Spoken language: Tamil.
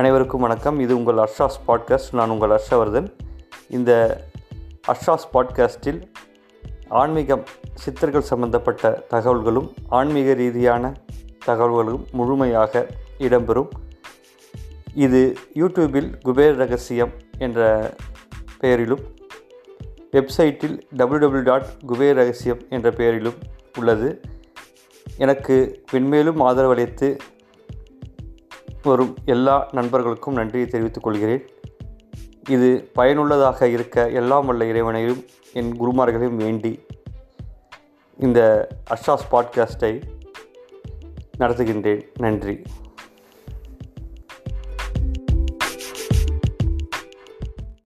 அனைவருக்கும் வணக்கம். இது உங்கள் அர்ஷாஸ் பாட்காஸ்ட். நான் உங்கள் ஹர்ஷவர்தன் இந்த அர்ஷாஸ் பாட்காஸ்டில் ஆன்மீகம் சித்தர்கள் சம்பந்தப்பட்ட தகவல்களும் ஆன்மீக ரீதியான தகவல்களும் முழுமையாக இடம்பெறும். இது யூடியூபில் குபேர் ரகசியம் என்ற பெயரிலும் வெப்சைட்டில் டபிள்யூ டாட் குபேர் ரகசியம் என்ற பெயரிலும் உள்ளது. எனக்கு மென்மேலும் ஆதரவளித்து வரும் எல்லா நண்பர்களுக்கும் நன்றியை தெரிவித்துக் கொள்கிறேன். இது பயனுள்ளதாக இருக்க எல்லாம் வல்ல இறைவனையும் என் குருமார்களையும் வேண்டி இந்த அஷாஸ் பாட்காஸ்ட்டை நடத்துகின்றேன். நன்றி.